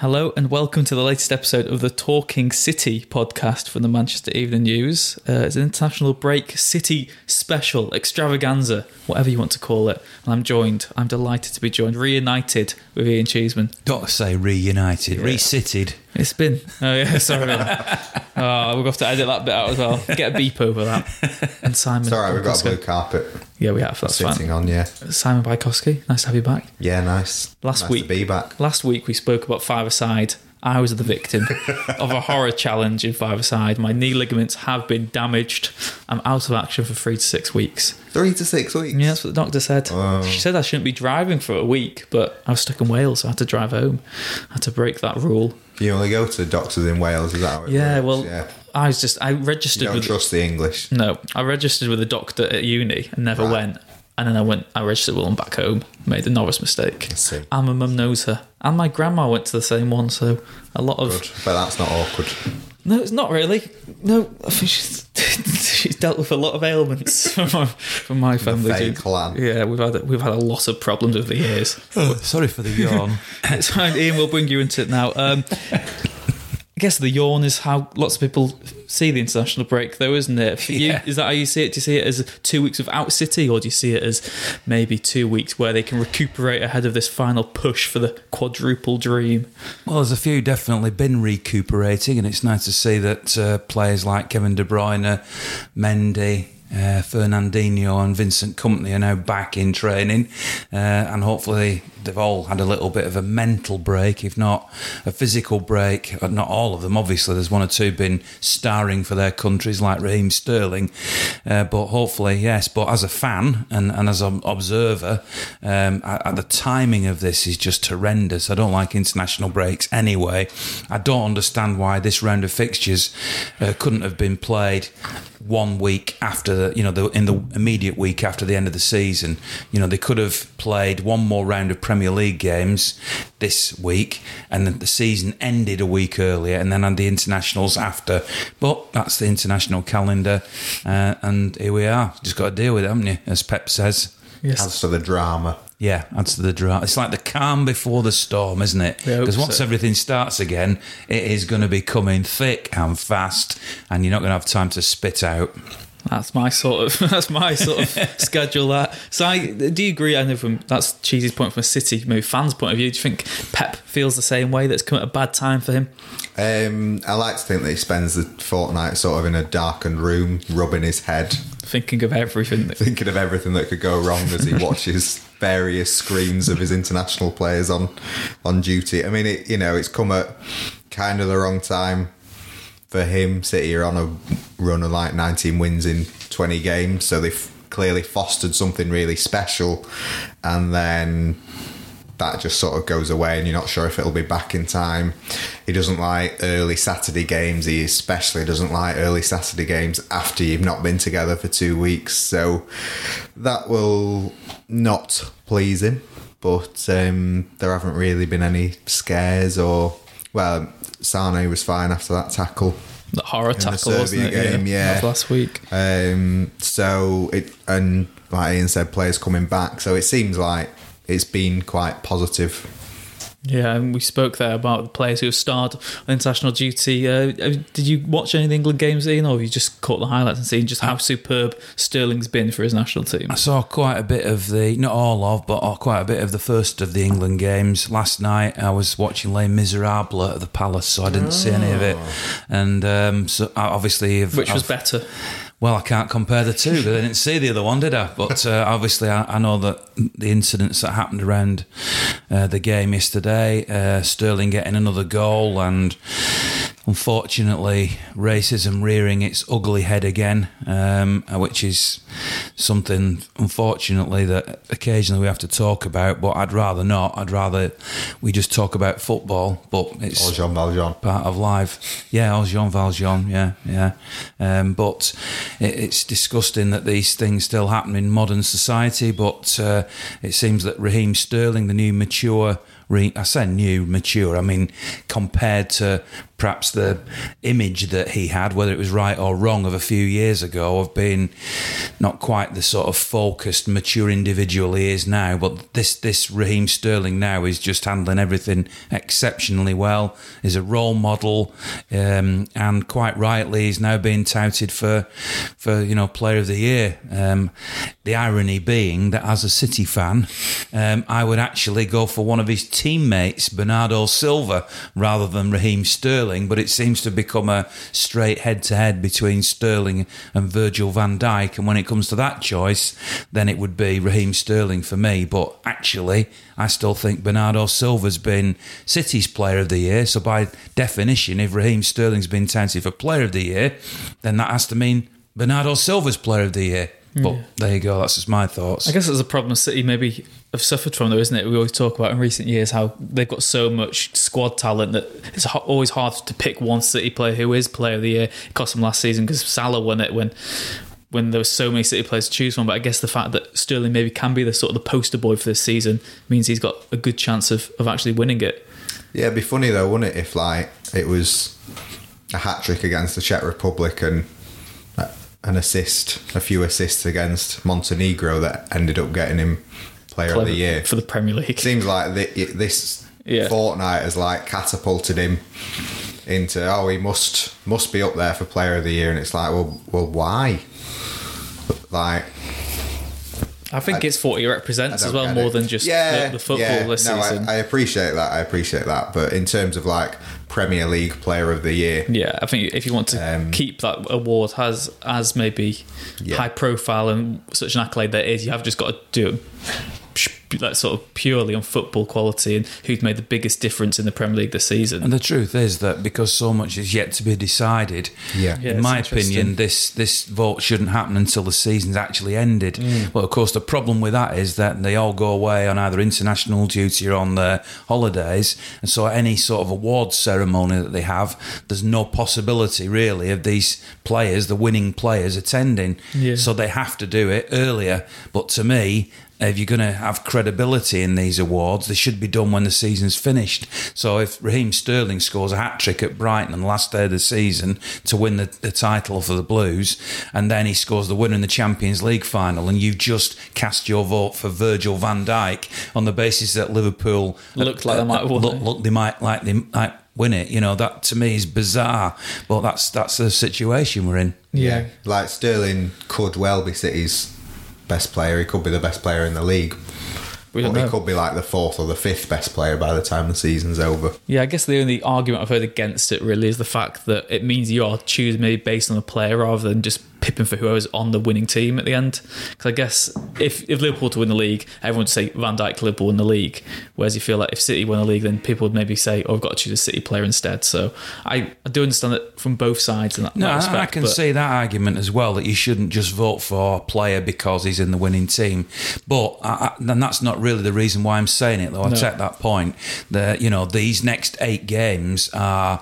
Hello and welcome to the latest episode of the Talking City podcast from the Manchester Evening News. Uh, it's an international break city special extravaganza, whatever you want to call it. And I'm joined, I'm delighted to be joined, reunited with Ian Cheeseman. Got to say reunited, re-citted. It's been. Oh, yeah, sorry. oh, we'll have to edit that bit out as well. Get a beep over that. And Simon. It's all right, we've got a blue carpet Yeah, we have. That's sitting fine. on, yeah. Simon Bajkowski, nice to have you back. Yeah, nice. Last nice week- to be back. Last week we spoke about five-a-side. I was the victim of a horror challenge in five-a-side. My knee ligaments have been damaged. I'm out of action for three to six weeks. Three to six weeks. Yeah, that's what the doctor said. Wow. She said I shouldn't be driving for a week, but I was stuck in Wales, so I had to drive home. I had to break that rule. You only go to doctors in Wales, is that how it Yeah, works? well, yeah. I was just I You registered don't with trust the English. no, I registered with a doctor at uni and never Right. went. And then I went, I registered with one back home, made the novice mistake. And my mum knows her. And my grandma went to the same one, so a lot of. Good. But that's not awkward. No, it's not really. No, I think she's, she's dealt with a lot of ailments from my, from my family. Fake clan. Yeah, we've had we've had a lot of problems over the years. Oh, sorry for the yawn. it's fine. Ian will bring you into it now. Um, I guess the yawn is how lots of people see the international break, though, isn't it? For you, is that how you see it? Do you see it as two weeks without City, or do you see it as maybe two weeks where they can recuperate ahead of this final push for the quadruple dream? well, there's a few definitely been recuperating, and it's nice to see that uh, players like Kevin De Bruyne, Mendy, uh, Fernandinho, and Vincent Kompany are now back in training, uh, and hopefully they've all had a little bit of a mental break, if not a physical break. Uh, Not all of them, obviously. There's one or two been starring for their countries, like Raheem Sterling, uh, but hopefully, yes. But as a fan and, and as an observer, um, I, I- the timing of this is just horrendous. I don't like international breaks anyway. I don't understand why this round of fixtures uh, couldn't have been played one week after you know, the, in the immediate week after the end of the season. You know, they could have played one more round of Premier League games this week, and the season ended a week earlier, and then had the internationals after. But that's the international calendar, uh, and here we are. Just got to deal with it, haven't you? As Pep says. Yes. As for the drama. Yeah, adds to the drama. It's like the calm before the storm, isn't it? Yeah, I hope Because once so. everything starts again, it is going to be coming thick and fast, and you're not going to have time to spit out. That's my sort of that's my sort of schedule. That so, I, do you agree? I know from that's Cheesy's point from a City maybe fans' point of view. Do you think Pep feels the same way? That's come at a bad time for him. Um, I like to think that he spends the fortnight sort of in a darkened room, rubbing his head, Thinking of everything. That, thinking of everything that could go wrong as he watches various screens of his international players on on duty. I mean, it, you know, it's come at kind of the wrong time for him. City are on a run of like 19 wins in 20 games, so they've clearly fostered something really special, and then that just sort of goes away and you're not sure if it'll be back in time. He doesn't like early Saturday games. He especially doesn't like early Saturday games after you've not been together for two weeks. So that will not please him. But um, there haven't really been any scares or, well, Sane was fine after that tackle. the horror the tackle, wasn't it? game, yeah. of last week. Um, so it and like Ian said, players coming back. So it seems like it's been quite positive. Yeah, and we spoke there about the players who have starred on international duty. Uh, did you watch any of the England games, Ian, or have you just caught the highlights and seen just how superb Sterling's been for his national team? I saw quite a bit of the, not all of, but uh, quite a bit of the first of the England games. Last night I was watching Les Miserables at the Palace, so I didn't see any of it. And um, so I obviously, have- Which was I've- better? Well, I can't compare the two because I didn't see the other one, did I? But uh, obviously, I, I know that the incidents that happened around uh, the game yesterday, uh, Sterling getting another goal, and unfortunately, racism rearing its ugly head again, um, which is something, unfortunately, that occasionally we have to talk about. But I'd rather not. I'd rather we just talk about football. But it's Jean Valjean. part of life. Yeah, Jean Valjean. Yeah, yeah. Um, but it, it's disgusting that these things still happen in modern society. But uh, it seems that Raheem Sterling, the new mature. I say new, mature. I mean, compared to perhaps the image that he had, whether it was right or wrong, of a few years ago, of being not quite the sort of focused, mature individual he is now. But this this Raheem Sterling now is just handling everything exceptionally well. Is a role model, um, and quite rightly, he's now being touted for for you know Player of the Year. Um, the irony being that as a City fan, um, I would actually go for one of his teammates, Bernardo Silva, rather than Raheem Sterling. But it seems to become a straight head to head between Sterling and Virgil van Dijk. And when it comes to that choice, then it would be Raheem Sterling for me. But actually, I still think Bernardo Silva's been City's Player of the Year. So by definition, if Raheem Sterling's been touted for Player of the Year, then that has to mean Bernardo Silva's Player of the Year. Hmm. But there you go. That's just my thoughts. I guess it's a problem of City maybe have suffered from, though, isn't it? We always talk about in recent years how they've got so much squad talent that it's always hard to pick one City player who is Player of the Year. It cost them last season because Salah won it when when there were so many City players to choose from. But I guess the fact that Sterling maybe can be the sort of the poster boy for this season means he's got a good chance of, of actually winning it. Yeah, it'd be funny though, wouldn't it, if like it was a hat trick against the Czech Republic and uh, an assist, a few assists against Montenegro that ended up getting him Player of the Year. for the Premier League. Seems like the, this Yeah. fortnight has like catapulted him into oh he must must be up there for Player of the Year, and it's like well well why? Like I think it's for what he I represents as well, more it. than just yeah, the, the football yeah. this no, season. I, I appreciate that. I appreciate that. But in terms of like Premier League Player of the Year, Yeah, I think if you want to Um, keep that award as as maybe Yeah. high profile and such an accolade that is, you have just got to do it like sort of purely on football quality and who's made the biggest difference in the Premier League this season. And the truth is that because so much is yet to be decided, Yeah. Yeah, in my opinion, this this vote shouldn't happen until the season's actually ended. Mm. But of course, the problem with that is that they all go away on either international duty or on their holidays, and so any sort of awards ceremony that they have, there's no possibility really of these players, the winning players, attending. Yeah. So they have to do it earlier. But to me, if you're going to have credibility in these awards, they should be done when the season's finished. So if Raheem Sterling scores a hat trick at Brighton on the last day of the season to win the, the title for the Blues, and then he scores the winner in the Champions League final, and you've just cast your vote for Virgil van Dijk on the basis that Liverpool Looked like they might uh, uh, have won look, it. look, they might like they might win it. You know that to me is bizarre, but that's that's the situation we're in. yeah. like Sterling could well be City's best player. He could be the best player in the league. We don't he know. could be like the fourth or the fifth best player by the time the season's over. Yeah, I guess the only argument I've heard against it really is the fact that it means you are choosing maybe based on the player rather than just pipping for whoever's on the winning team at the end. Because I guess if, if Liverpool to win the league, everyone would say Van Dijk Liverpool win the league. Whereas you feel like if City win the league, then people would maybe say, "Oh, I've got to choose a City player instead." So I, I do understand it from both sides in that, No, that I- respect. I can but- see that argument as well that you shouldn't just vote for a player because he's in the winning team. But I, I, and that's not really the reason why I'm saying it, though. I No. take that point. That you know these next eight games are.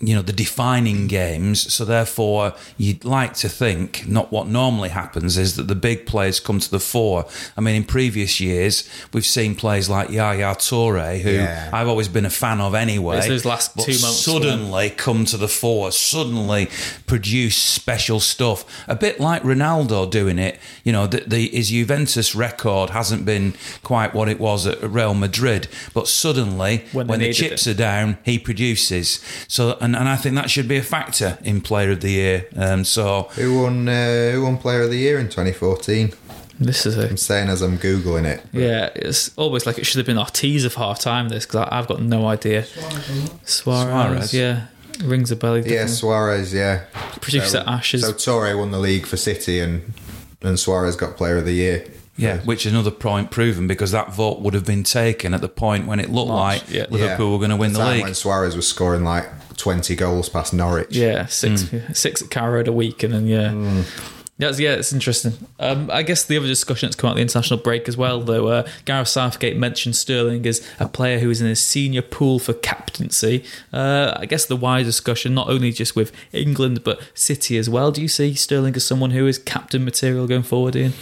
You know the defining games, so therefore you'd like to think not what normally happens is that the big players come to the fore. I mean, in previous years we've seen players like Yaya Toure, who Yeah. I've always been a fan of anyway. It's those last but two months when- suddenly come to the fore, suddenly produce special stuff. A bit like Ronaldo doing it. You know, the, the, his Juventus record hasn't been quite what it was at Real Madrid, but suddenly, When when, the chips it. are down, he produces. So, and, and I think that should be a factor in Player of the Year. Um, so, Who won? Uh, who won Player of the Year in 2014? This is a I'm saying as I'm googling it. yeah. It's almost like it should have been our teaser of half time. This because I've got no idea. Suarez, Suarez. yeah, rings a bell. Yeah. Suarez. Yeah, Produced so, Ashes. So Toure won the league for City, and and Suarez got Player of the Year. yeah, which is another point proven because that vote would have been taken at the point when it looked March, like yeah. Liverpool were going to win the time league. when Suarez was scoring like 20 goals past Norwich. Yeah, six Hmm. six at Carrow a week, and then yeah, That's yeah, it's interesting. Um, I guess the other discussion that's come out of the international break as well, though, uh, Gareth Southgate mentioned Sterling as a player who is in his senior pool for captaincy. Uh, I guess the wider discussion, not only just with England but City as well. Do you see Sterling as someone who is captain material going forward, Ian?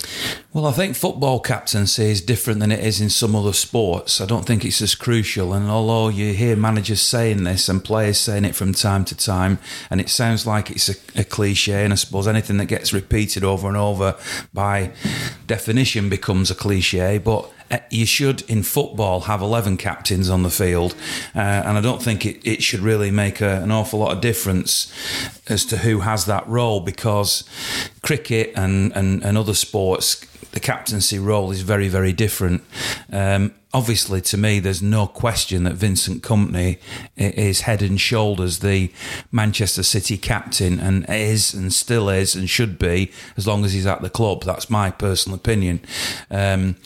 Well, I think football captaincy is different than it is in some other sports. I don't think it's as crucial. And although you hear managers saying this and players saying it from time to time, and it sounds like it's a, a cliche, and I suppose anything that gets repeated over and over by definition becomes a cliche, but uh, you should in football have 11 captains on the field uh, and i don't think it, it should really make a, an awful lot of difference as to who has that role because cricket and, and, and other sports the captaincy role is very very different. Um, obviously to me there's no question that Vincent Kompany is head and shoulders the Manchester City captain and is and still is and should be as long as he's at the club that's my personal opinion um,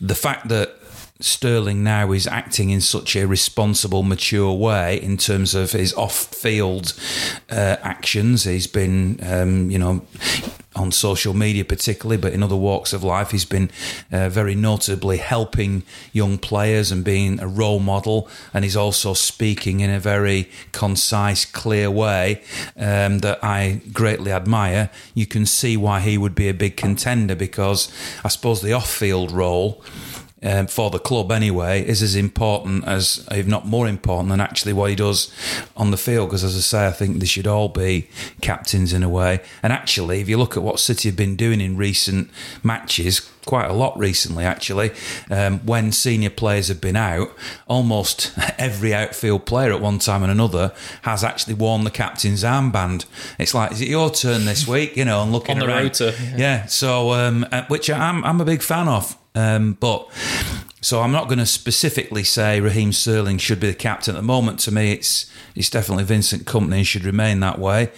the fact that Sterling now is acting in such a responsible, mature way in terms of his off-field uh, actions. He's been, um, you know, on social media particularly, but in other walks of life, he's been uh, very notably helping young players and being a role model. And he's also speaking in a very concise, clear way um, that I greatly admire. You can see why he would be a big contender because I suppose the off-field role um, for the club anyway is as important as, if not more important, than actually what he does on the field. Because as I say, I think they should all be captains in a way. And actually, if you look at what City have been doing in recent matches, quite a lot recently actually, um, when senior players have been out, almost every outfield player at one time and another has actually worn the captain's armband. It's like, is it your turn this week? You know, and looking On the around. Yeah. yeah. so um, uh, which I'm I'm a big fan of. Um, but so I'm not going to specifically say Raheem Sterling should be the captain at the moment. To me, it's it's definitely Vincent Kompany and should remain that way.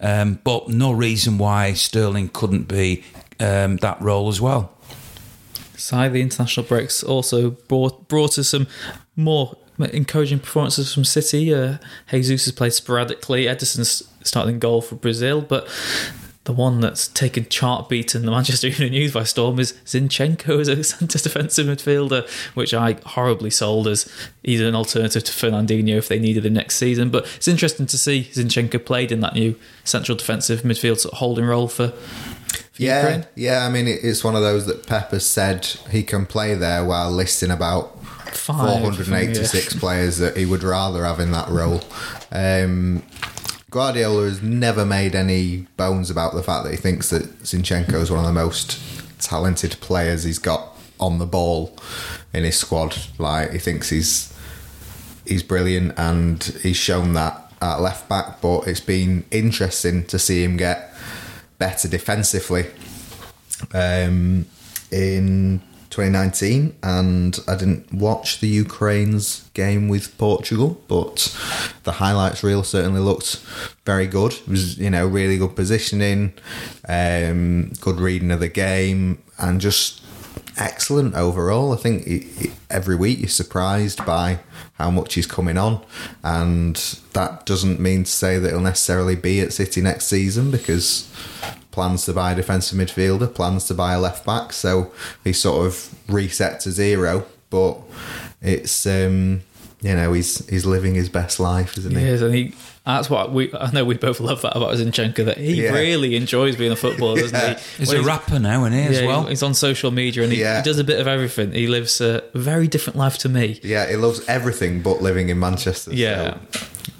Um, but no reason why Sterling couldn't be um, that role as well. Side the international breaks also brought brought us some more encouraging performances from City. Uh, Jesus has played sporadically. Ederson's starting goal for Brazil, but the one that's taken chart beaten the Manchester Evening News by storm is Zinchenko as a centre defensive midfielder, which I horribly sold as either an alternative to Fernandinho if they needed him next season. But it's interesting to see Zinchenko played in that new central defensive midfield sort of holding role for. for Yeah, Ukraine. yeah. I mean, it's one of those that Pepper said he can play there while listing about Five, 486 players that he would rather have in that role. Um, Guardiola has never made any bones about the fact that he thinks that Zinchenko is one of the most talented players he's got on the ball in his squad. Like he thinks he's he's brilliant and he's shown that at left back. But it's been interesting to see him get better defensively um, in 2019, and I didn't watch the Ukraine's game with Portugal, but the highlights reel certainly looked very good. It was you know really good positioning, um, good reading of the game, and just excellent overall. I think he, he- every week you're surprised by how much he's coming on, and that doesn't mean to say that he'll necessarily be at City next season because plans to buy a defensive midfielder, plans to buy a left back, so he sort of reset to zero. But it's um, you know he's he's living his best life, isn't he? Yes, and he. That's what we. I know we both love that about Zinchenko. That he Yeah. really enjoys being a footballer, doesn't Yeah. he? He's When a rapper now, and he as well. he's on social media and he, Yeah. he does a bit of everything. He lives a very different life to me. Yeah, he loves everything but living in Manchester. Yeah. so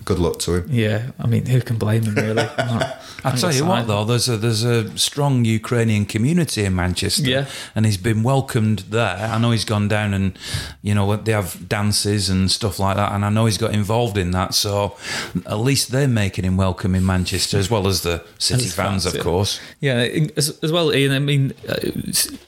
good luck to him. Yeah, I mean, who can blame him really? I'm not- I tell you what, though, there's a there's a strong Ukrainian community in Manchester, Yeah. and he's been welcomed there. I know he's gone down and you know they have dances and stuff like that, and I know he's got involved in that. So at least they're making him welcome in Manchester, as well as the City As fans, fans, of yeah. course. Yeah, as, as well, Ian. I mean, uh,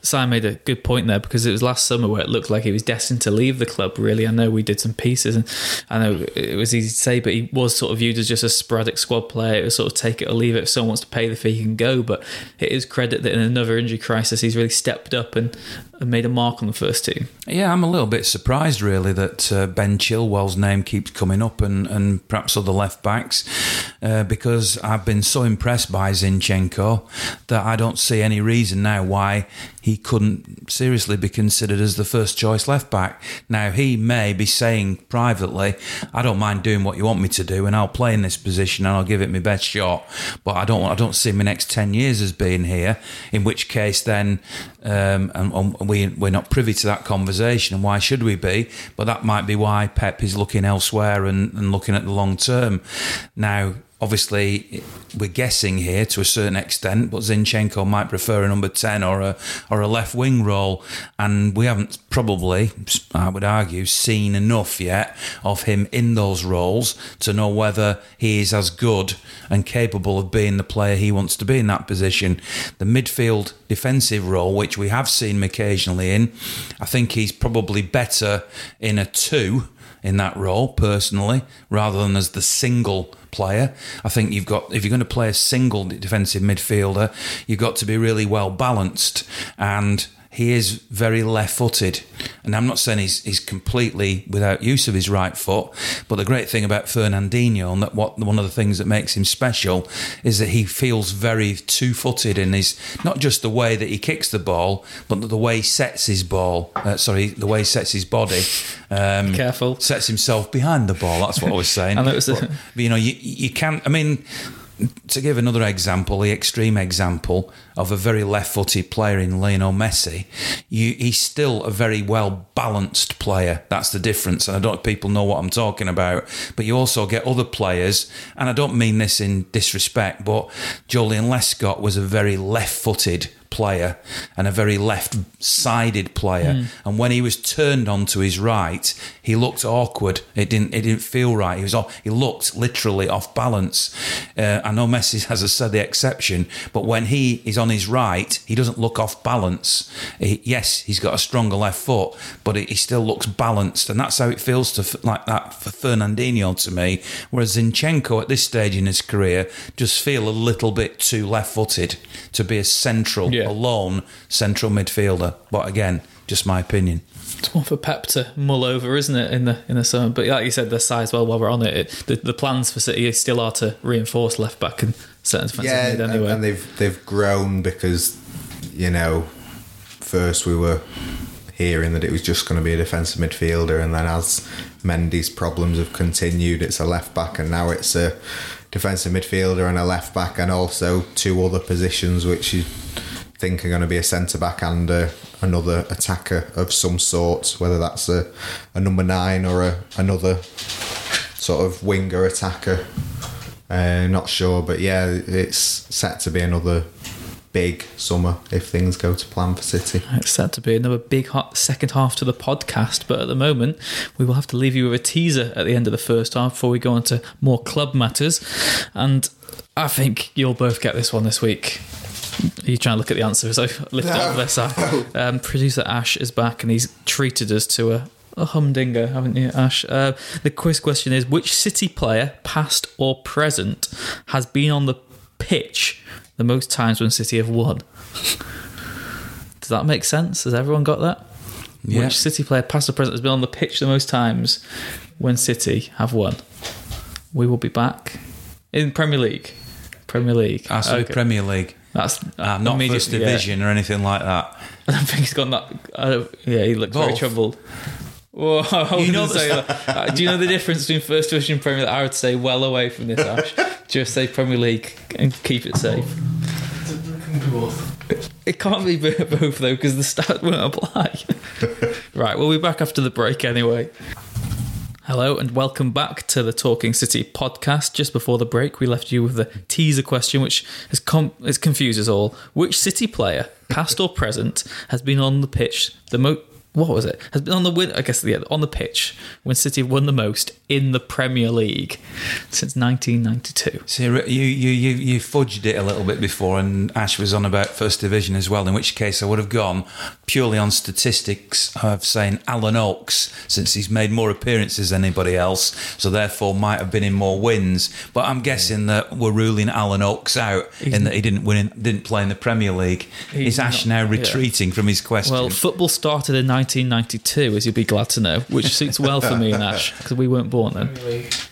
Simon made a good point there because it was last summer where it looked like he was destined to leave the club. Really, I know we did some pieces, and I know it was easy to say, but he was sort of viewed as just a sporadic squad player. It was sort of take it or leave it. If someone wants to pay the fee, he can go. But it is credit that in another injury crisis, he's really stepped up and, and made a mark on the first team. Yeah, I'm a little bit surprised, really, that uh, Ben Chilwell's name keeps coming up, and, and perhaps other left backs. uh, because I've been so impressed by Zinchenko that I don't see any reason now why he couldn't seriously be considered as the first choice left back. Now, he may be saying privately, I don't mind doing what you want me to do and I'll play in this position and I'll give it my best shot, but I don't, I don't see my next 10 years as being here, in which case then um, and, and we, we're not privy to that conversation and why should we be? But that might be why Pep is looking elsewhere and, and looking at the long term. Now, obviously we're guessing here to a certain extent, but Zinchenko might prefer a number ten or a or a left wing role, and we haven't probably, I would argue, seen enough yet of him in those roles to know whether he is as good and capable of being the player he wants to be in that position. The midfield defensive role, which we have seen him occasionally in, I think he's probably better in a two in that role personally, rather than as the single player. I think you've got if you're going to play a single defensive midfielder, you've got to be really well balanced and he is very left footed. And I'm not saying he's, he's completely without use of his right foot, but the great thing about Fernandinho, and that what one of the things that makes him special, is that he feels very two footed in his not just the way that he kicks the ball, but the way he sets his ball. Uh, sorry, the way he sets his body. Um, Careful. Sets himself behind the ball. That's what I was saying. and it was a- but, you know, you, you can't, I mean, to give another example, the extreme example of a very left-footed player in Lionel Messi, you, he's still a very well balanced player. That's the difference, and I don't know if people know what I'm talking about. But you also get other players, and I don't mean this in disrespect, but Joleon Lescott was a very left-footed player and a very left-sided player. Hmm. And when he was turned onto his right, he looked awkward. It didn't. It didn't feel right. He was. Off, he looked literally off balance. Uh, I know Messi has a said the exception, but when he is on his right, he doesn't look off balance. He, yes, he's got a stronger left foot, but he, still looks balanced, and that's how it feels to like that for Fernandinho to me. Whereas Zinchenko at this stage in his career just feel a little bit too left-footed to be a central, Yeah. Alone central midfielder. But again, just my opinion. It's one for Pep to mull over, isn't it? In the in the summer, but like you said, the size. Well, while we're on it, it the, the plans for City still are to reinforce left back and certain defensive yeah, mid and- anyway. and they've they've grown because you know first we were hearing that it was just going to be a defensive midfielder, and then as Mendy's problems have continued, it's a left back, and now it's a defensive midfielder and a left back, and also two other positions which you think are going to be a centre back and a, another attacker of some sort, whether that's a, a number nine or a, another sort of winger attacker. Uh, not sure, but yeah, it's set to be another big summer if things go to plan for City. It's set to be another big hot second half to the podcast, but at the moment, we will have to leave you with a teaser at the end of the first half before we go on to more club matters. And I think you'll both get this one this week. Are you trying to look at the answers? I've lifted up this side. Um, producer Ash is back and he's treated us to a, a humdinger, haven't you, Ash? Uh, the quiz question is Which City player, past or present, has been on the pitch the most times when City have won? Does that make sense? Has everyone got that? Yeah. Which City player, past or present, has been on the pitch the most times when City have won? We will be back in Premier League. Premier League. Ah, so Okay. Premier League. That's Ah, not immediate- first yeah. division or anything like that. I don't think he's got that. Uh, yeah, he looks very troubled. Whoa, wouldn't know say that. Uh, do you know the difference between First Division and Premier League? I would say well away from this, Ash. Just say Premier League and keep it safe. It can't be both though, because the stat won't apply. right, we'll be back after the break anyway. Hello and welcome back to the Talking City podcast. Just before the break, we left you with the teaser question, which has, com- has confused us all. Which City player, past or present, has been on the pitch the most? What was it? Has been on the win? I guess yeah, on the pitch when City have won the most in the Premier League since 1992. So you, you, you, you fudged it a little bit before, and Ash was on about First Division as well, in which case I would have gone purely on statistics of saying Alan Oakes, since he's made more appearances than anybody else, so therefore might have been in more wins. But I'm guessing that we're ruling Alan Oakes out in that he didn't win, didn't play in the Premier League. Is Ash not- now yeah. retreating from his question? Well, football started in 1992, as you'll be glad to know, which suits well for me and Ash because we weren't born then.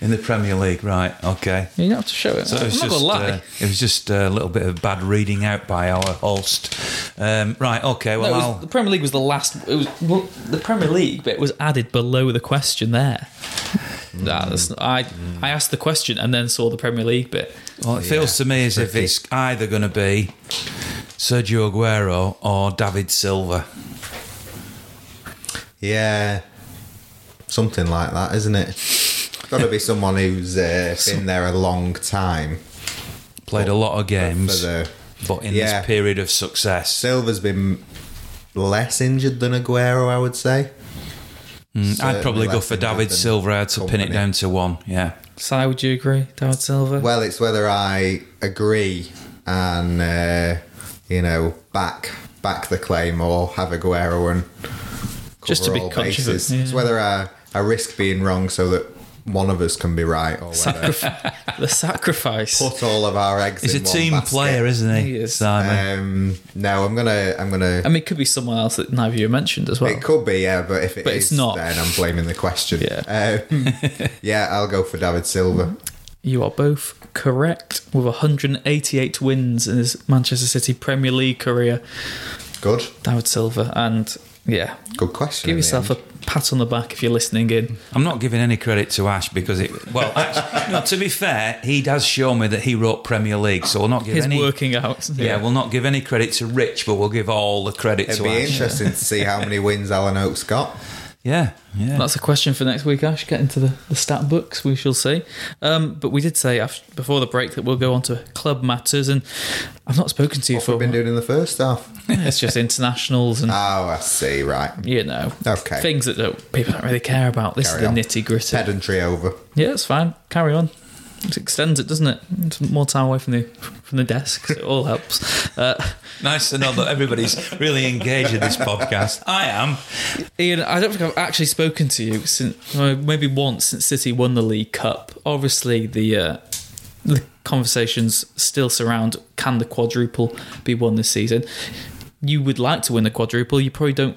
in the Premier League. Right? Okay. You don't have to show it. So it was not just lie. uh, it was just a little bit of bad reading out by our host. Um, right. Okay. Well, I'll, the Premier League was the last. It was well, the Premier League bit was added below the question there. Nah, that's not- I I asked the question and then saw the Premier League bit. well, it feels to me as if it's either going to be Sergio Aguero or David Silva. Yeah, something like that, isn't it? Got to be someone who's uh, been there a long time. Played a lot of games, For the but in yeah. this period of success, Silva's been less injured than Aguero, I would say. Mm, I'd probably go for David than Silva. I had to pin it down to one. Yeah. Si, would you agree, David Silva? Well, it's whether I agree and uh, you know back back the claim or have Aguero and Just to be all conscious, bases. yeah. It's whether I, I risk being wrong so that one of us can be right, or whether Sacrif- the sacrifice. put all of our eggs. He's a one team basket. player, isn't he? He is. Simon. Um, no, I'm gonna I'm gonna. I mean, it could be someone else that neither of you mentioned as well. it could be, yeah, but if it But it's not. then I'm blaming the question. Yeah. um, yeah, I'll go for David Silva. You are both correct with 188 wins in his Manchester City Premier League career. Good, David Silva, and yeah, good question. give yourself a pat on the back if you're listening in. I'm not giving any credit to Ash because it. Well, actually, no, to be fair, he does show me that he wrote Premier League, so we'll not give His any. working out. yeah, we'll not give any credit to Rich, but we'll give all the credit It'd to be Ash. interesting to see how many wins Alan Oakes got. Yeah, yeah. That's a question for next week, Ash. Get into the, the stat books, we shall see. Um, but we did say after, before the break that we'll go on to club matters, and I've not spoken to you What for we've been doing in the first half. It's just internationals and Oh, I see. Right, you know Okay. things that don't, people don't really care about. This Carry is the nitty gritty. pedantry over. Yeah, it's fine. Carry on. It extends it, doesn't it? It's more time away from the from the desk. So it all helps. Uh, Nice to know that everybody's really engaged in this podcast. I am. Ian, I don't think I've actually spoken to you since maybe once since City won the League Cup. Obviously, the uh, the conversations still surround can the quadruple be won this season. You would like to win the quadruple. You probably don't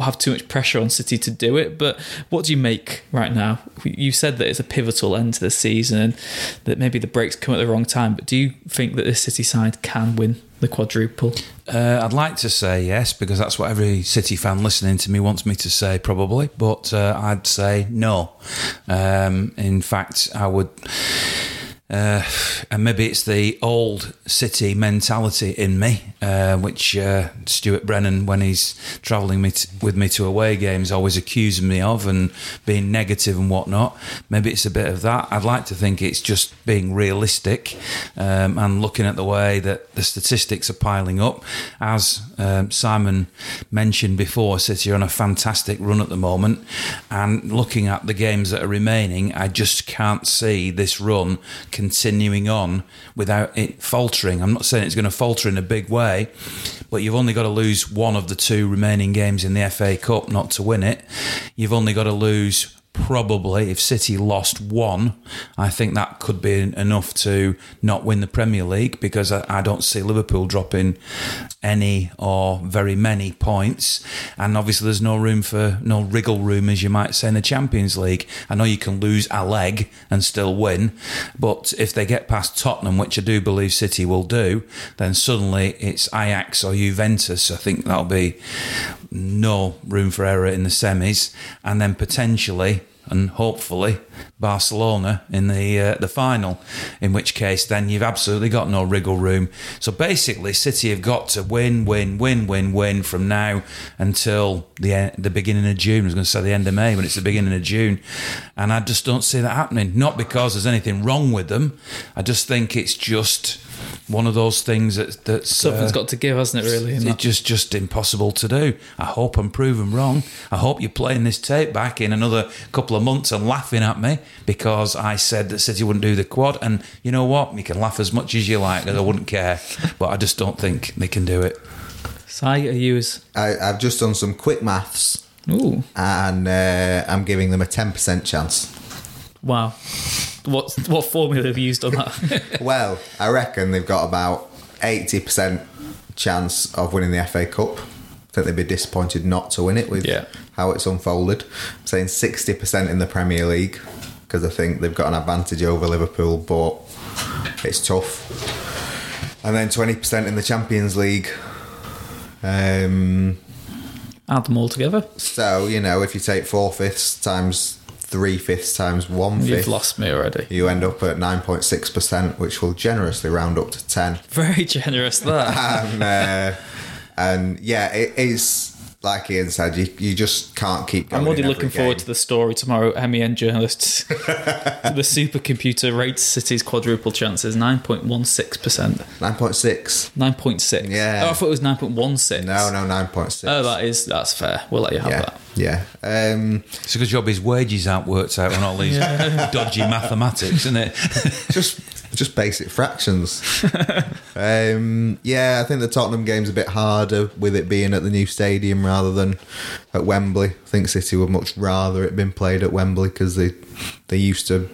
have too much pressure on City to do it. But what do you make right now? You said that it's a pivotal end to the season that maybe the breaks come at the wrong time. But do you think that this City side can win the quadruple? Uh, I'd like to say yes because that's what every City fan listening to me wants me to say, probably. But uh, I'd say no. Um, in fact, I would. Uh, and maybe it's the old City mentality in me, uh, which uh, Stuart Brennan, when he's travelling me t- with me to away games, always accusing me of and being negative and whatnot. Maybe it's a bit of that. I'd like to think it's just being realistic um, and looking at the way that the statistics are piling up. As um, Simon mentioned before, City are on a fantastic run at the moment, and looking at the games that are remaining, I just can't see this run continuing on without it faltering. I'm not saying it's going to falter in a big way, but you've only got to lose one of the two remaining games in the FA Cup not to win it. You've only got to lose probably if City lost one, I think that could be enough to not win the Premier League because I, I don't see Liverpool dropping any or very many points. And obviously, there's no room for no wriggle room, as you might say, in the Champions League. I know you can lose a leg and still win, but if they get past Tottenham, which I do believe City will do, then suddenly it's Ajax or Juventus. I think that'll be no room for error in the semis, and then potentially and hopefully Barcelona in the uh, the final. In which case, then you've absolutely got no wriggle room. So basically, City have got to win, win, win, win, win from now until the e- the beginning of June. I was going to say the end of May, but it's the beginning of June, and I just don't see that happening. Not because there's anything wrong with them. I just think it's just one of those things that that's Something's uh, got to give, hasn't it? Really, it's that? just just impossible to do. I hope I'm proven wrong. I hope you're playing this tape back in another couple of months and laughing at me because I said that City wouldn't do the quad. And you know what? You can laugh as much as you like, 'cause I wouldn't care. But I just don't think they can do it. Si, are you as I, I've just done some quick maths ooh and uh, I'm giving them a 10% chance. wow? What what formula have you used on that? Well, I reckon they've got about 80% chance of winning the FA Cup. I think they'd be disappointed not to win it with Yeah. how it's unfolded. I'm saying 60% in the Premier League because I think they've got an advantage over Liverpool, but it's tough. And then 20% in the Champions League. Um, Add them all together. so, you know, if you take four fifths times three fifths times one fifth. You've lost me already. you end up at 9.6%, which will generously round up to 10. Very generous there. and uh, and yeah, it is like Ian said. You you just can't keep. Going I'm already in every looking forward to the story tomorrow. MEN journalists. the supercomputer rates City's quadruple chances 9.16%. nine point six. 9.6. Yeah. Oh, I thought it was 9.16. No, no, nine point six. Oh, that is that's fair. We'll let you have yeah, that. yeah. Um, It's a good job his wages aren't worked out on all these dodgy mathematics, isn't it? just just basic fractions. um, yeah, I think the Tottenham game's a bit harder with it being at the new stadium rather than at Wembley. I think City would much rather it been played at Wembley because they they used to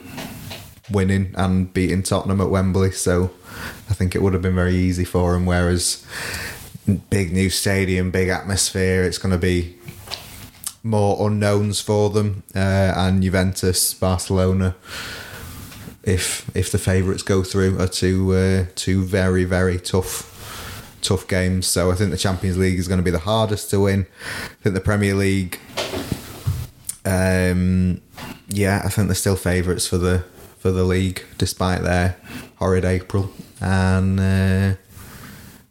winning and beating Tottenham at Wembley, so I think it would have been very easy for them. Whereas big new stadium, big atmosphere, it's going to be more unknowns for them. Uh, and Juventus, Barcelona, if if the favourites go through, are two uh, two very very tough tough games. So I think the Champions League is going to be the hardest to win. I think the Premier League, um, yeah, I think they're still favourites for the for the league despite their horrid April and. Uh,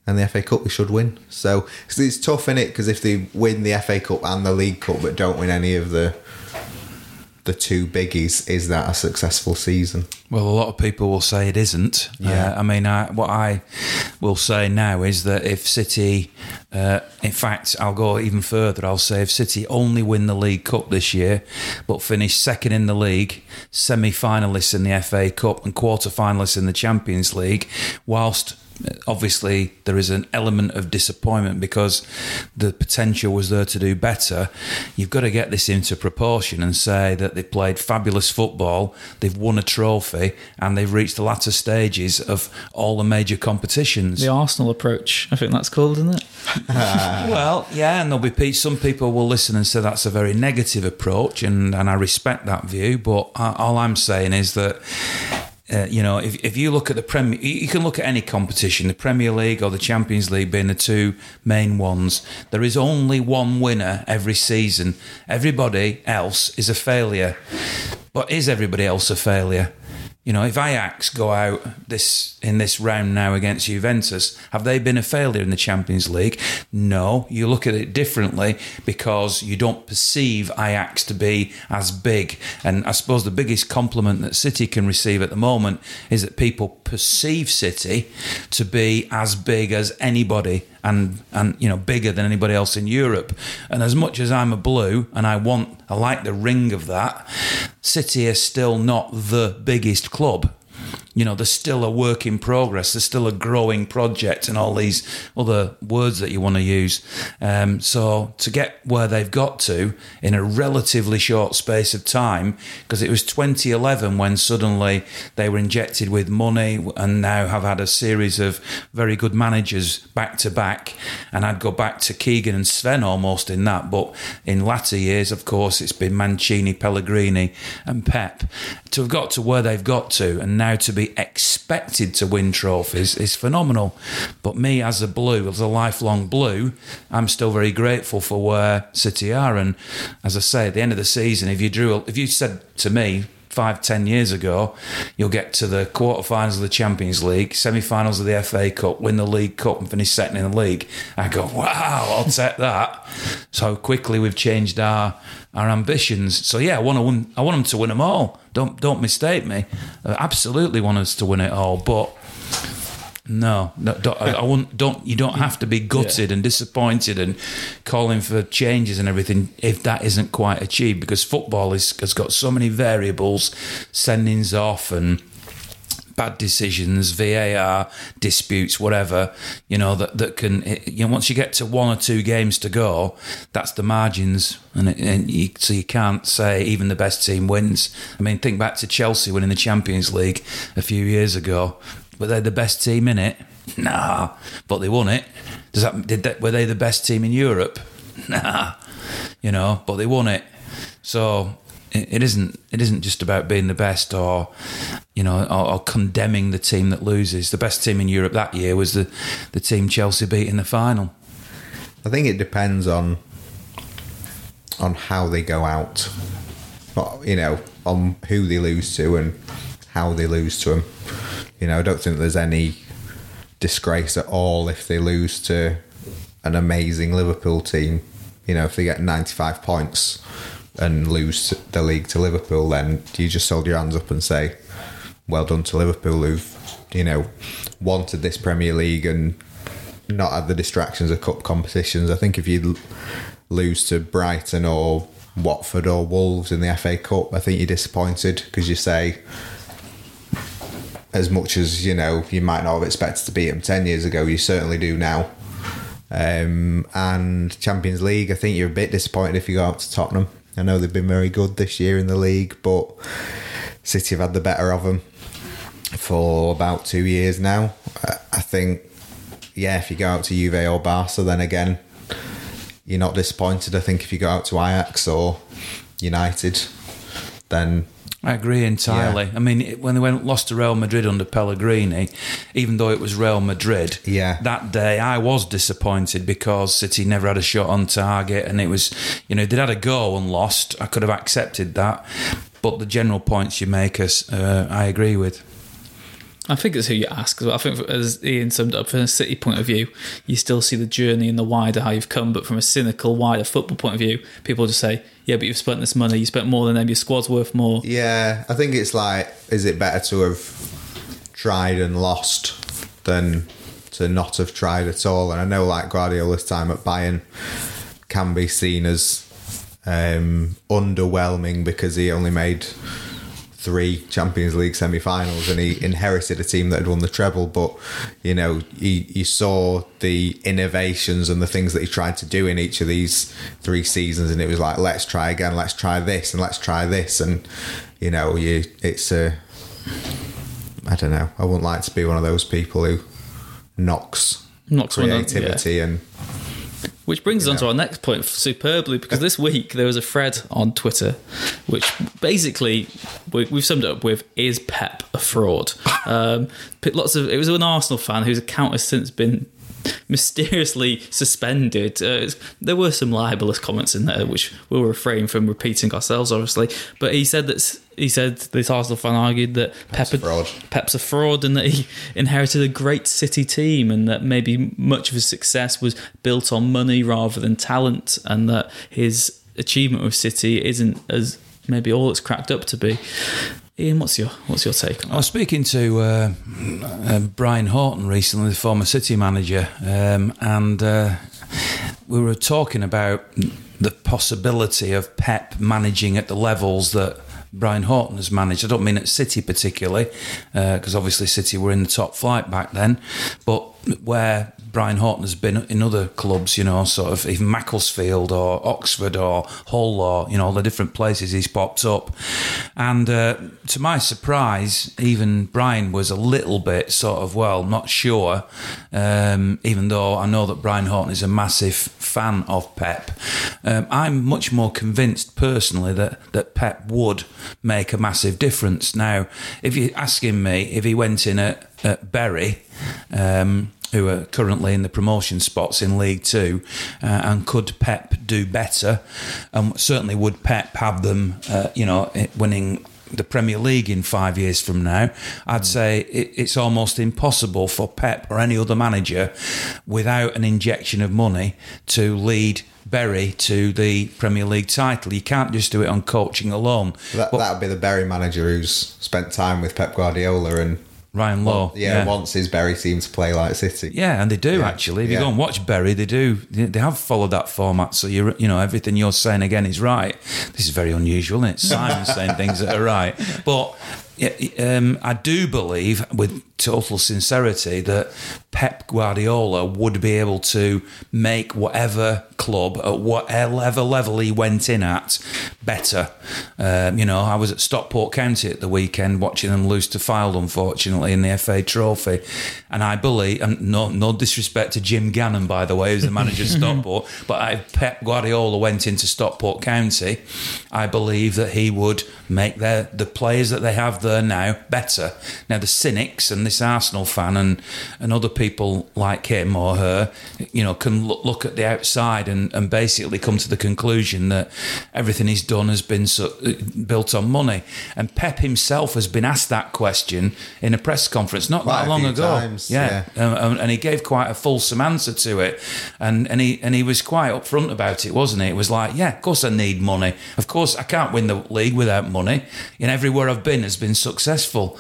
and the FA Cup we should win. So it's tough in it because if they win the FA Cup and the League Cup but don't win any of the the two biggies, is that a successful season? Well, a lot of people will say it isn't. Yeah. Uh, I mean, I, what I will say now is that if City, uh, in fact, I'll go even further. I'll say if City only win the League Cup this year, but finish second in the league, semi finalists in the FA Cup, and quarter finalists in the Champions League, whilst uh, obviously there is an element of disappointment because the potential was there to do better. You've got to get this into proportion and say that they've played fabulous football, they've won a trophy, and they've reached the latter stages of all the major competitions. The Arsenal approach, I think that's called, isn't it? well, yeah, and there'll be some people will listen and say that's a very negative approach, and, and I respect that view. But uh, all I'm saying is that. Uh, you know, if, if you look at the Premier, you you can look at any competition, the Premier League or the Champions League being the two main ones. There is only one winner every season. Everybody else is a failure. But is everybody else a failure? You know, if Ajax go out this in this round now against Juventus, have they been a failure in the Champions League? No. You look at it differently because you don't perceive Ajax to be as big. And I suppose the biggest compliment that City can receive at the moment is that people perceive City to be as big as anybody and and you know bigger than anybody else in Europe. And as much as I'm a blue and I want I like the ring of that, City is still not the biggest club. You know, there's still a work in progress. There's still a growing project, and all these other words that you want to use. Um, so to get where they've got to in a relatively short space of time, because it was 2011 when suddenly they were injected with money, and now have had a series of very good managers back to back. And I'd go back to Keegan and Sven almost in that, but in latter years, of course, it's been Mancini, Pellegrini, and Pep. To have got to where they've got to, and now to be expected to win trophies is phenomenal. But me, as a blue, as a lifelong blue, I'm still very grateful for where City are. And as I say, at the end of the season, if you drew, if you said to me five, ten years ago, you'll get to the quarterfinals of the Champions League, semi-finals of the FA Cup, win the League Cup, and finish second in the league. I go, wow, I'll take that. So quickly we've changed our our ambitions. So yeah, I want to win. I want them to win them all. Don't don't mistake me. I absolutely want us to win it all, but. No, no don't, I, I won't, don't. You don't have to be gutted and disappointed and calling for changes and everything if that isn't quite achieved. Because football is, has got so many variables, sendings off and bad decisions, VAR disputes, whatever. You know that that can. You know, once you get to one or two games to go, that's the margins, and, it, and you, so you can't say even the best team wins. I mean, think back to Chelsea winning the Champions League a few years ago. Were they the best team in it? Nah, but they won it. Does that did that? Were they the best team in Europe? Nah, you know, but they won it. So it, isn't it isn't just about being the best or you know or, or condemning the team that loses. The best team in Europe that year was the the team Chelsea beat in the final. I think it depends on on how they go out, you know on who they lose to and how they lose to them. You know, I don't think there's any disgrace at all if they lose to an amazing Liverpool team. You know, if they get 95 points and lose the league to Liverpool, then you just hold your hands up and say, "Well done to Liverpool, who've you know wanted this Premier League and not had the distractions of cup competitions." I think if you lose to Brighton or Watford or Wolves in the FA Cup, I think you're disappointed because you say, as much as you know, you might not have expected to beat them ten years ago. You certainly do now. Um, and Champions League, I think you're a bit disappointed if you go out to Tottenham. I know they've been very good this year in the league, but City have had the better of them for about two years now. I think, yeah, if you go out to Juve or Barca, then again, you're not disappointed. I think if you go out to Ajax or United, then I agree entirely. I mean, it- when they went lost to Real Madrid under Pellegrini, even though it was Real Madrid, Yeah. that day I was disappointed because City never had a shot on target, and it was, you know, they'd had a go and lost. I could have accepted that, but the general points you make us, uh, I agree with. I think it's who you ask. 'cause I think, as Ian summed up, from a City point of view, you still see the journey and the wider how you've come. But from a cynical, wider football point of view, people just say, "Yeah, but you've spent this money. You spent more than them. Your squad's worth more." Yeah, I think it's like, is it better to have tried and lost than to not have tried at all? And I know, like Guardiola's time at Bayern can be seen as um, underwhelming because he only made three Champions League semi-finals and he inherited a team that had won the treble. But you know, you, you saw the innovations and the things that he tried to do in each of these three seasons, and it was like, let's try again, let's try this, and let's try this, and you know, you it's a. I don't know. I wouldn't like to be one of those people who knocks Knocks creativity and Which brings us on to our next point superbly because this week there was a thread on Twitter which basically we, we've summed it up with is Pep a fraud? Um, lots of it was an Arsenal fan whose account has since been mysteriously suspended. Uh, there were some libelous comments in there which we'll refrain from repeating ourselves, obviously. But he said that he said this Arsenal fan argued that Pep a fraud. Pep's a fraud and that he inherited a great City team and that maybe much of his success was built on money rather than talent and that his achievement with City isn't as maybe all it's cracked up to be. Ian, what's your what's your take on I was speaking to uh, uh, Brian Horton recently, the former City manager, um, and uh, we were talking about the possibility of Pep managing at the levels that Brian Horton has managed. I don't mean at City particularly, because obviously City were in the top flight back then, but where Brian Horton has been in other clubs, you know, sort of even Macclesfield or Oxford or Hull or, you know, all the different places he's popped up. And uh, to my surprise, even Brian was a little bit sort of, well, not sure, um, even though I know that Brian Horton is a massive fan of Pep. Um, I'm much more convinced personally that, that Pep would make a massive difference. Now, if you're asking me if he went in at, at Bury, um, who are currently in the promotion spots in League Two, uh, and could Pep do better? Um, certainly, would Pep have them, uh, you know, winning the Premier League in five years from now? I'd say it, it's almost impossible for Pep or any other manager, without an injection of money, to lead. Bury to the Premier League title. You can't just do it on coaching alone. that But that would be the Bury manager who's spent time with Pep Guardiola and Ryan Lowe, yeah, wants his Bury team to play like City. Yeah, and they do Yeah. actually. If you go and watch Bury, they do. They have followed that format. So you you know everything you're saying again is right. This is very unusual, isn't it? Simon's saying things that are right, but yeah, um, I do believe, with total sincerity, that Pep Guardiola would be able to make whatever club at whatever level he went in at better. Um, you know, I was at Stockport County at the weekend watching them lose to Fylde, unfortunately, in the FA Trophy, and I believe, and no, no disrespect to Jim Gannon, by the way, who's the manager of Stockport, but if Pep Guardiola went into Stockport County, I believe that he would make their the players that they have there now better. Now the cynics and this Arsenal fan and and other people like him or her, you know, can look, look at the outside and, and basically come to the conclusion that everything he's done has been so, built on money. And Pep himself has been asked that question in a press conference not Quite that long ago. times, yeah, Um, and he gave quite a fulsome answer to it, and and he and he was quite upfront about it, wasn't he? It was like, yeah, of course I need money. Of course I can't win the league without money. And everywhere I've been has been successful.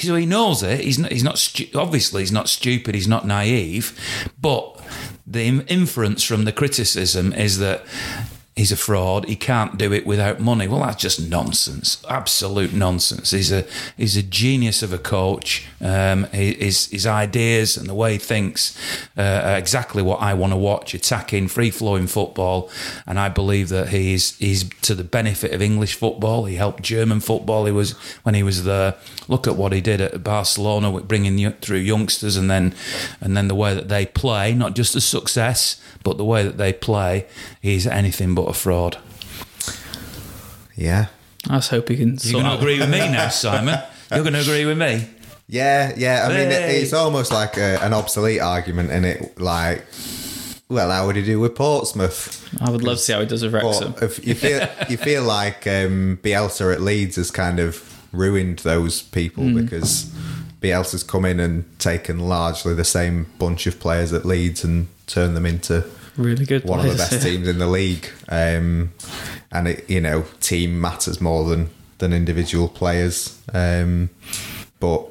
So he knows it. He's not. He's not. Stu- obviously, he's not stupid. He's not naive. But the inference from the criticism is that he's a fraud. He can't do it without money. Well, that's just nonsense. Absolute nonsense. He's a he's a genius of a coach. Um, his his ideas and the way he thinks uh, are exactly what I want to watch: attacking, free flowing football. And I believe that he's he's to the benefit of English football. He helped German football. He was when he was there. Look at what he did at Barcelona, with bringing you- through youngsters, and then and then the way that they play, not just the success, but the way that they play. He's anything but a fraud. Yeah. I just hope he can You're going to agree with me now, Simon. You're going to agree with me. Yeah, yeah. I mean, it, Hey. it's almost like a, an obsolete argument, in it. Like, well, how would he do with Portsmouth? I would love to see how he does with Wrexham. But if you feel you feel like um, Bielsa at Leeds has kind of ruined those people because Bielsa's come in and taken largely the same bunch of players at Leeds and turned them into Really good. one of the best yeah. teams in the league. Um, and it, you know, team matters more than than individual players. Um, but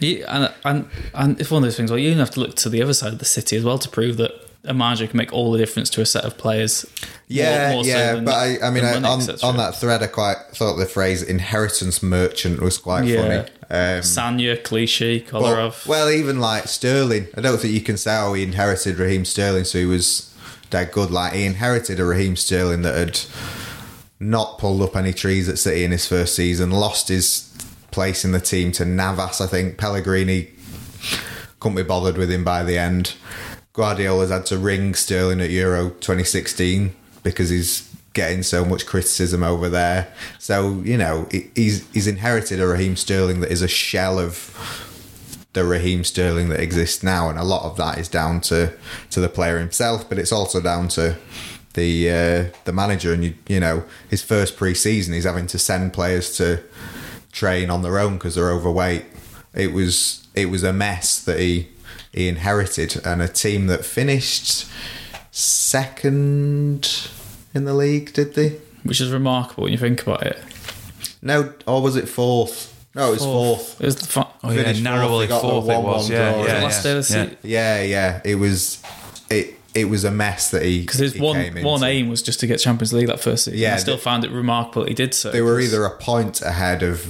You, and, and and it's one of those things where you have to look to the other side of the city as well to prove that a manager can make all the difference to a set of players. Yeah, more so yeah, than- but I, I mean, I, money, on, on that thread, I quite thought the phrase "inheritance merchant" was quite Yeah. funny. Um, Sagna, Clichy, well, Kolarov. well, even like Sterling, I don't think you can say, "Oh, he inherited Raheem Sterling, so he was dead good." Like he inherited a Raheem Sterling that had not pulled up any trees at City in his first season, lost his place in the team to Navas. I think Pellegrini couldn't be bothered with him by the end. Guardiola's had to ring Sterling at Euro 2016 because he's getting so much criticism over there. So you know he's he's inherited a Raheem Sterling that is a shell of the Raheem Sterling that exists now, and a lot of that is down to to the player himself, but it's also down to the uh, the manager. And you you know his first pre-season, he's having to send players to train on their own because they're overweight. It was it was a mess that he he inherited, and a team that finished second in the league. Did they? which is remarkable when you think about it. No, or was it fourth? No, it was fourth. It was the fu- Oh, yeah, Finished narrowly fourth, they got fourth the it was. 1-1 Yeah, draw. yeah, last day of the yeah. season. Yeah, yeah. It was it. It was a mess that he Because his he one came one aim was just to get Champions League that first season. Yeah, I still the- found it remarkable that he did so. They were either a point ahead of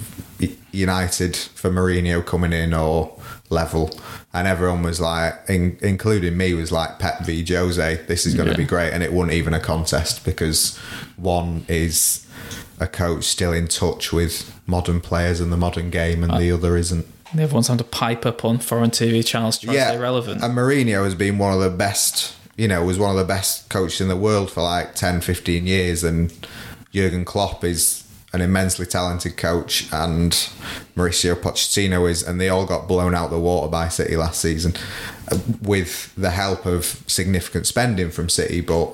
United for Mourinho coming in or level, and everyone was like, in, including me, was like Pep v Jose. This is going to Yeah. be great, and it wasn't even a contest because one is a coach still in touch with modern players and the modern game, and the other isn't. And everyone's having to pipe up on foreign TV channels to try to stay relevant. And Mourinho has been one of the best, you know, was one of the best coaches in the world for like 10, 15 years. And Jurgen Klopp is an immensely talented coach, and Mauricio Pochettino is, and they all got blown out the water by City last season uh, with the help of significant spending from City. But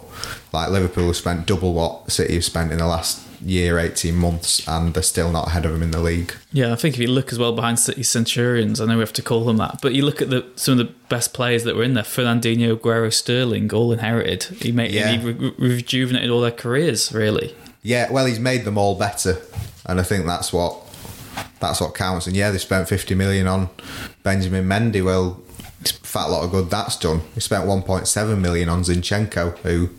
like Liverpool have spent double what City have spent in the last year, 18 months, and they're still not ahead of them in the league. Yeah, I think if you look as well behind City Centurions, I know we have to call them that, but you look at the some of the best players that were in there: Fernandinho, Aguero, Sterling, all inherited. He made Yeah. he re- rejuvenated all their careers, really. Yeah, well, he's made them all better, and I think that's what that's what counts. And yeah, they spent fifty million on Benjamin Mendy. Well, fat lot of good that's done. He spent one point seven million on Zinchenko, who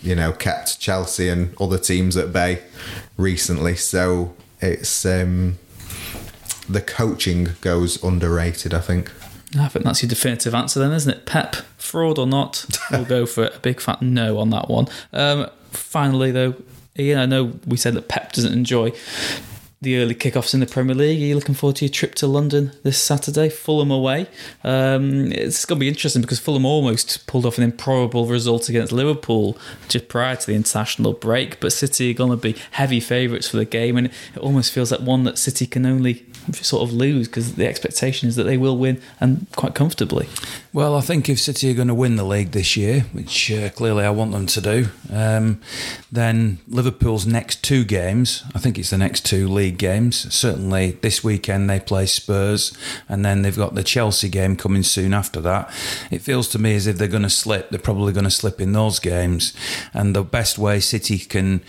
you know kept Chelsea and other teams at bay recently. So it's um, the coaching goes underrated. I think. I think that's your definitive answer then, isn't it? Pep, fraud or not? We'll go for a big fat no on that one. Um, finally, though, Ian, I know we said that Pep doesn't enjoy the early kickoffs in the Premier League. Are you looking forward to your trip to London this Saturday? Fulham away. Um, it's going to be interesting because Fulham almost pulled off an improbable result against Liverpool just prior to the international break, but City are going to be heavy favourites for the game, and it almost feels like one that City can only sort of lose because the expectation is that they will win and quite comfortably. Well, I think if City are going to win the league this year, which uh, clearly I want them to do, um, then Liverpool's next two games, I think it's the next two league games. Certainly this weekend they play Spurs, and then they've got the Chelsea game coming soon after that. It feels to me as if they're going to slip. They're probably going to slip in those games, and the best way City can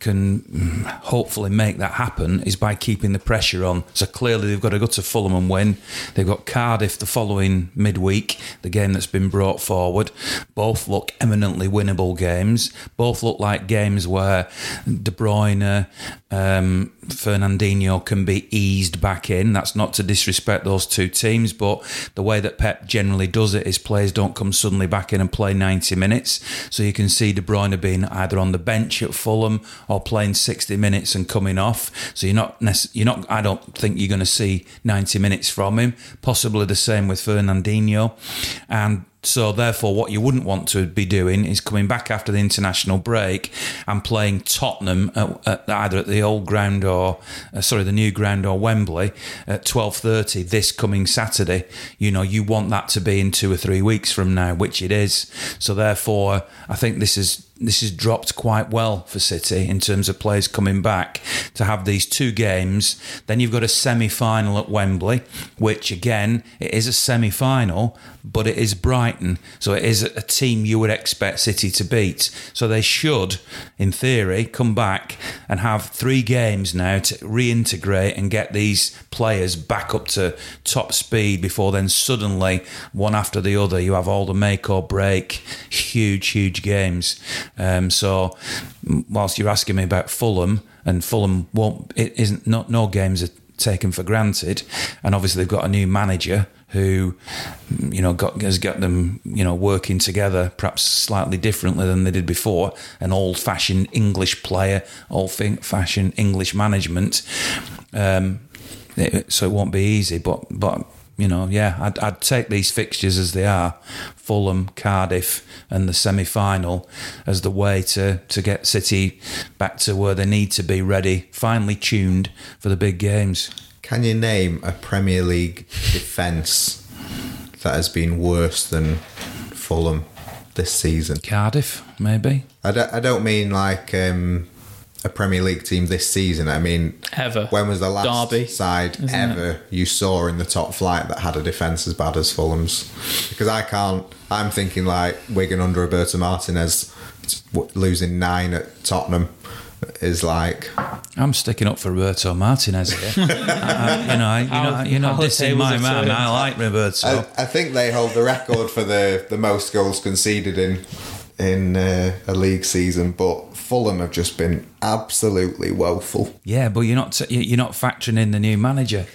can mm, hopefully make that happen is by keeping the pressure on. So clearly they've got to go to Fulham and win. They've got Cardiff the following midweek, the game that's been brought forward. Both look eminently winnable games. Both look like games where De Bruyne, um, Fernandinho can be eased back in. That's not to disrespect those two teams, but the way that Pep generally does it is players don't come suddenly back in and play 90 minutes. So you can see De Bruyne being either on the bench at Fulham or playing 60 minutes and coming off. So you're not, you're not. I don't think you're going to see 90 minutes from him. Possibly the same with Fernandinho, and so, therefore, what you wouldn't want to be doing is coming back after the international break and playing Tottenham at, at either at the old ground or, uh, sorry, the new ground or Wembley at twelve thirty this coming Saturday. You know, you want that to be in two or three weeks from now, which it is. So, therefore, I think this is this has dropped quite well for City in terms of players coming back to have these two games. Then you've got a semi final at Wembley, which again, it is a semi final, but it is Brighton. So it is a team you would expect City to beat. So they should, in theory, come back and have three games now to reintegrate and get these players back up to top speed before then suddenly, one after the other, you have all the make or break, huge, huge games. Um, so, whilst you're asking me about Fulham, and Fulham won't, it isn't not no games are taken for granted, and obviously they've got a new manager who, you know, got has got them, you know, working together perhaps slightly differently than they did before. An old-fashioned English player, old-fashioned English management. Um, it, so it won't be easy, but but you know, yeah, I'd, I'd take these fixtures as they are Fulham, Cardiff, and the semi final as the way to, to get City back to where they need to be ready, finely tuned for the big games. Can you name a Premier League defence that has been worse than Fulham this season? Cardiff, maybe. I don't, I don't mean like um, a Premier League team this season. I mean, ever. When was the last Derby, side ever it? you saw in the top flight that had a defence as bad as Fulham's? Because I can't. I'm thinking like Wigan under Roberto Martinez losing nine at Tottenham is like. I'm sticking up for Roberto Martinez here. I, you know, you know, you know, this is my man. I like Roberto. I, I, think they hold the record for the the most goals conceded in in uh, a league season, but Fulham have just been absolutely woeful. Yeah, but you're not you're not factoring in the new manager.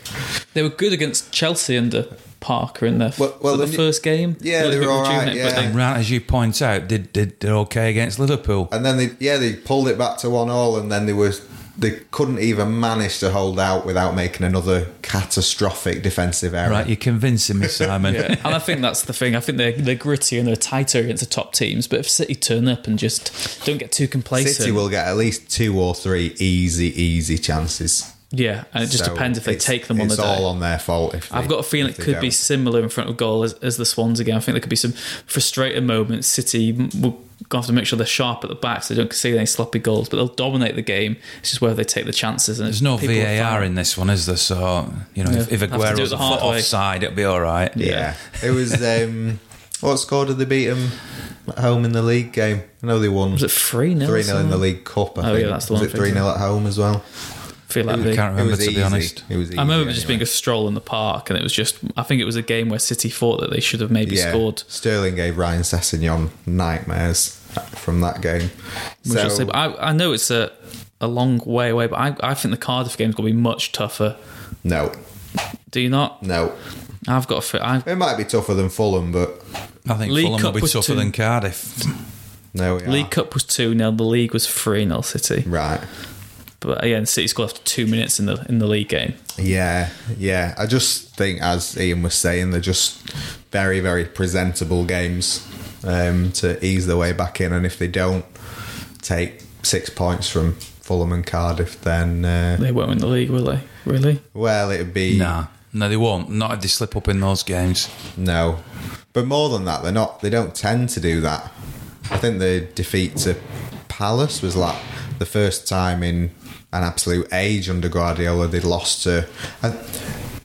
They were good against Chelsea under Parker in their well, well, the, the, first game. Yeah, they were all right. Yeah. They, right, as you point out, did did they're okay against Liverpool, and then they yeah they pulled it back to one all, and then they were they couldn't even manage to hold out without making another catastrophic defensive error. Right, you're convincing me, Simon. yeah. And I think that's the thing. I think they're, they're gritty and they're tighter against the top teams. But if City turn up and just don't get too complacent, City will get at least two or three easy, easy chances. Yeah, and it just so depends if they take them on the day. It's all on their fault. They, I've got a feeling it could don't. be similar in front of goal as, as the Swans again. I think there could be some frustrating moments. City will have to make sure they're sharp at the back so they don't concede any sloppy goals, but they'll dominate the game. It's just whether they take the chances. And There's no VAR in this one, is there? So you know, yeah. if, if Aguero's a foot offside, it'll be all right. Yeah, yeah. it was. Um, what score did they beat them at home in the league game? I know they won. Was it three 0 Three 0 in the League Cup. I oh think. yeah, that's the was one. Was it three 0 at home as well? Feel like I can't remember to easy. be honest. It was I remember anyway. just being a stroll in the park, and it was just. I think it was a game where City thought that they should have maybe yeah. scored. Sterling gave Ryan Sessegnon nightmares from that game. So, say, I, I know it's a a long way away, but I, I think the Cardiff game is going to be much tougher. No, Do you not? No, I've got a. fi- I've, it might be tougher than Fulham, but I think League Fulham Cup will be was tougher two- than Cardiff. no, we League are. Cup was two 0 The league was three 0 City. Right. But again, City scored after two minutes in the in the league game. Yeah, yeah. I just think, as Ian was saying, they're just very, very presentable games um, to ease their way back in. And if they don't take six points from Fulham and Cardiff, then uh, They won't win the league, will they? Really? well, it'd be Nah, no, they won't. Not if they slip up in those games. no. But more than that, they're not. They don't tend to do that. I think the defeat to Palace was like the first time in an absolute age under Guardiola they'd lost to. I,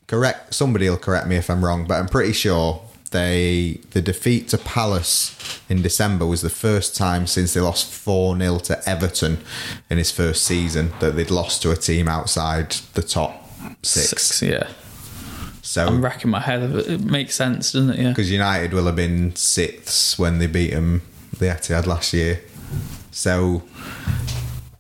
correct. Somebody will correct me if I'm wrong, but I'm pretty sure they the defeat to Palace in December was the first time since they lost four 0 to Everton in his first season that they'd lost to a team outside the top six. Yeah. So I'm racking my head. It makes sense, doesn't it? Yeah. because United will have been sixths when they beat them the Etihad last year. So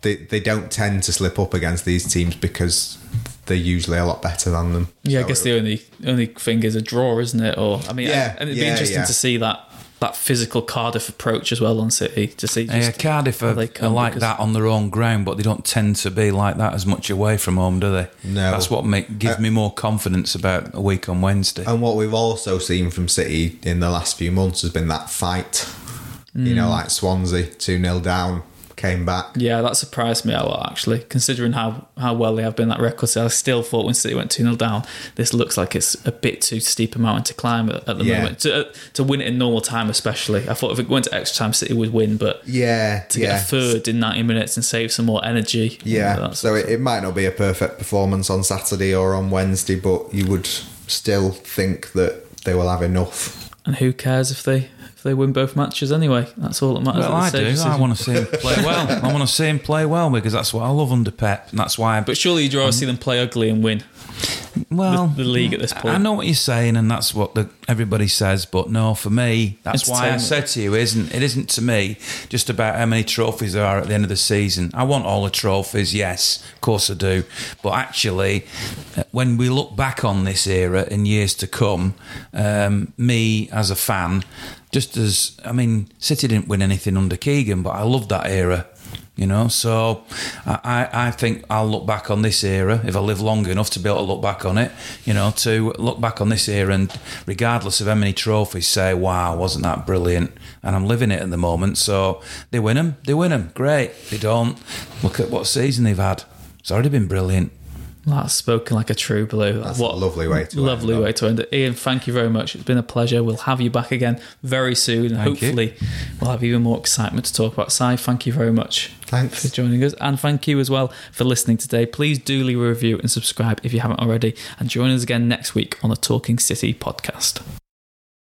they they don't tend to slip up against these teams because they're usually a lot better than them. Yeah, I guess it- the only only thing is a draw, isn't it? Or I mean, Yeah, and it'd be yeah, interesting yeah. to see that that physical Cardiff approach as well on City to see. Yeah, Cardiff are, they are like that on their own ground, but they don't tend to be like that as much away from home, do they? No. That's what make, gives Uh, me more confidence about a week on Wednesday. And what we've also seen from City in the last few months has been that fight. You Mm. know, like Swansea, 2 0 down, came back. Yeah, that surprised me a lot actually, considering how, how well they have been that record. So I still thought when City went 2 0 down, this looks like it's a bit too steep a mountain to climb at, at the Yeah. moment. To, to win it in normal time, especially. I thought if it went to extra time, City would win, but Yeah. to yeah. get a third in 90 minutes and save some more energy. Yeah, so it, it might not be a perfect performance on Saturday or on Wednesday, but you would still think that they will have enough. and who cares if they if they win both matches anyway? That's all that matters. well, I do. I want to see him play well. I want to see him play well because that's what I love under Pep, and that's why. I, But surely you'd rather see them play ugly and win. well, the league at this point. I know what you're saying, and that's what the, everybody says. But no, for me, that's why I said to you, isn't it? Isn't to me just about how many trophies there are at the end of the season. I want all the trophies, yes, of course I do. But actually, uh, when we look back on this era in years to come, um, me as a fan, just as I mean, City didn't win anything under Keegan, but I love that era. You know, so I, I think I'll look back on this era if I live long enough to be able to look back on it. You know, to look back on this era and regardless of how many trophies, say, "Wow, wasn't that brilliant?" And I'm living it at the moment. So they win them, they win them, great. They don't. Look at what season they've had. It's already been brilliant. That's spoken like a true blue. That's a lovely way to lovely end way it. to end it. Ian, thank you very much. It's been a pleasure. We'll have you back again very soon. Thank you. Hopefully, we'll have even more excitement to talk about. Si, thank you very much. Thanks. for joining us, and thank you as well for listening today. Please do leave a review and subscribe if you haven't already, and join us again next week on the Talking City podcast.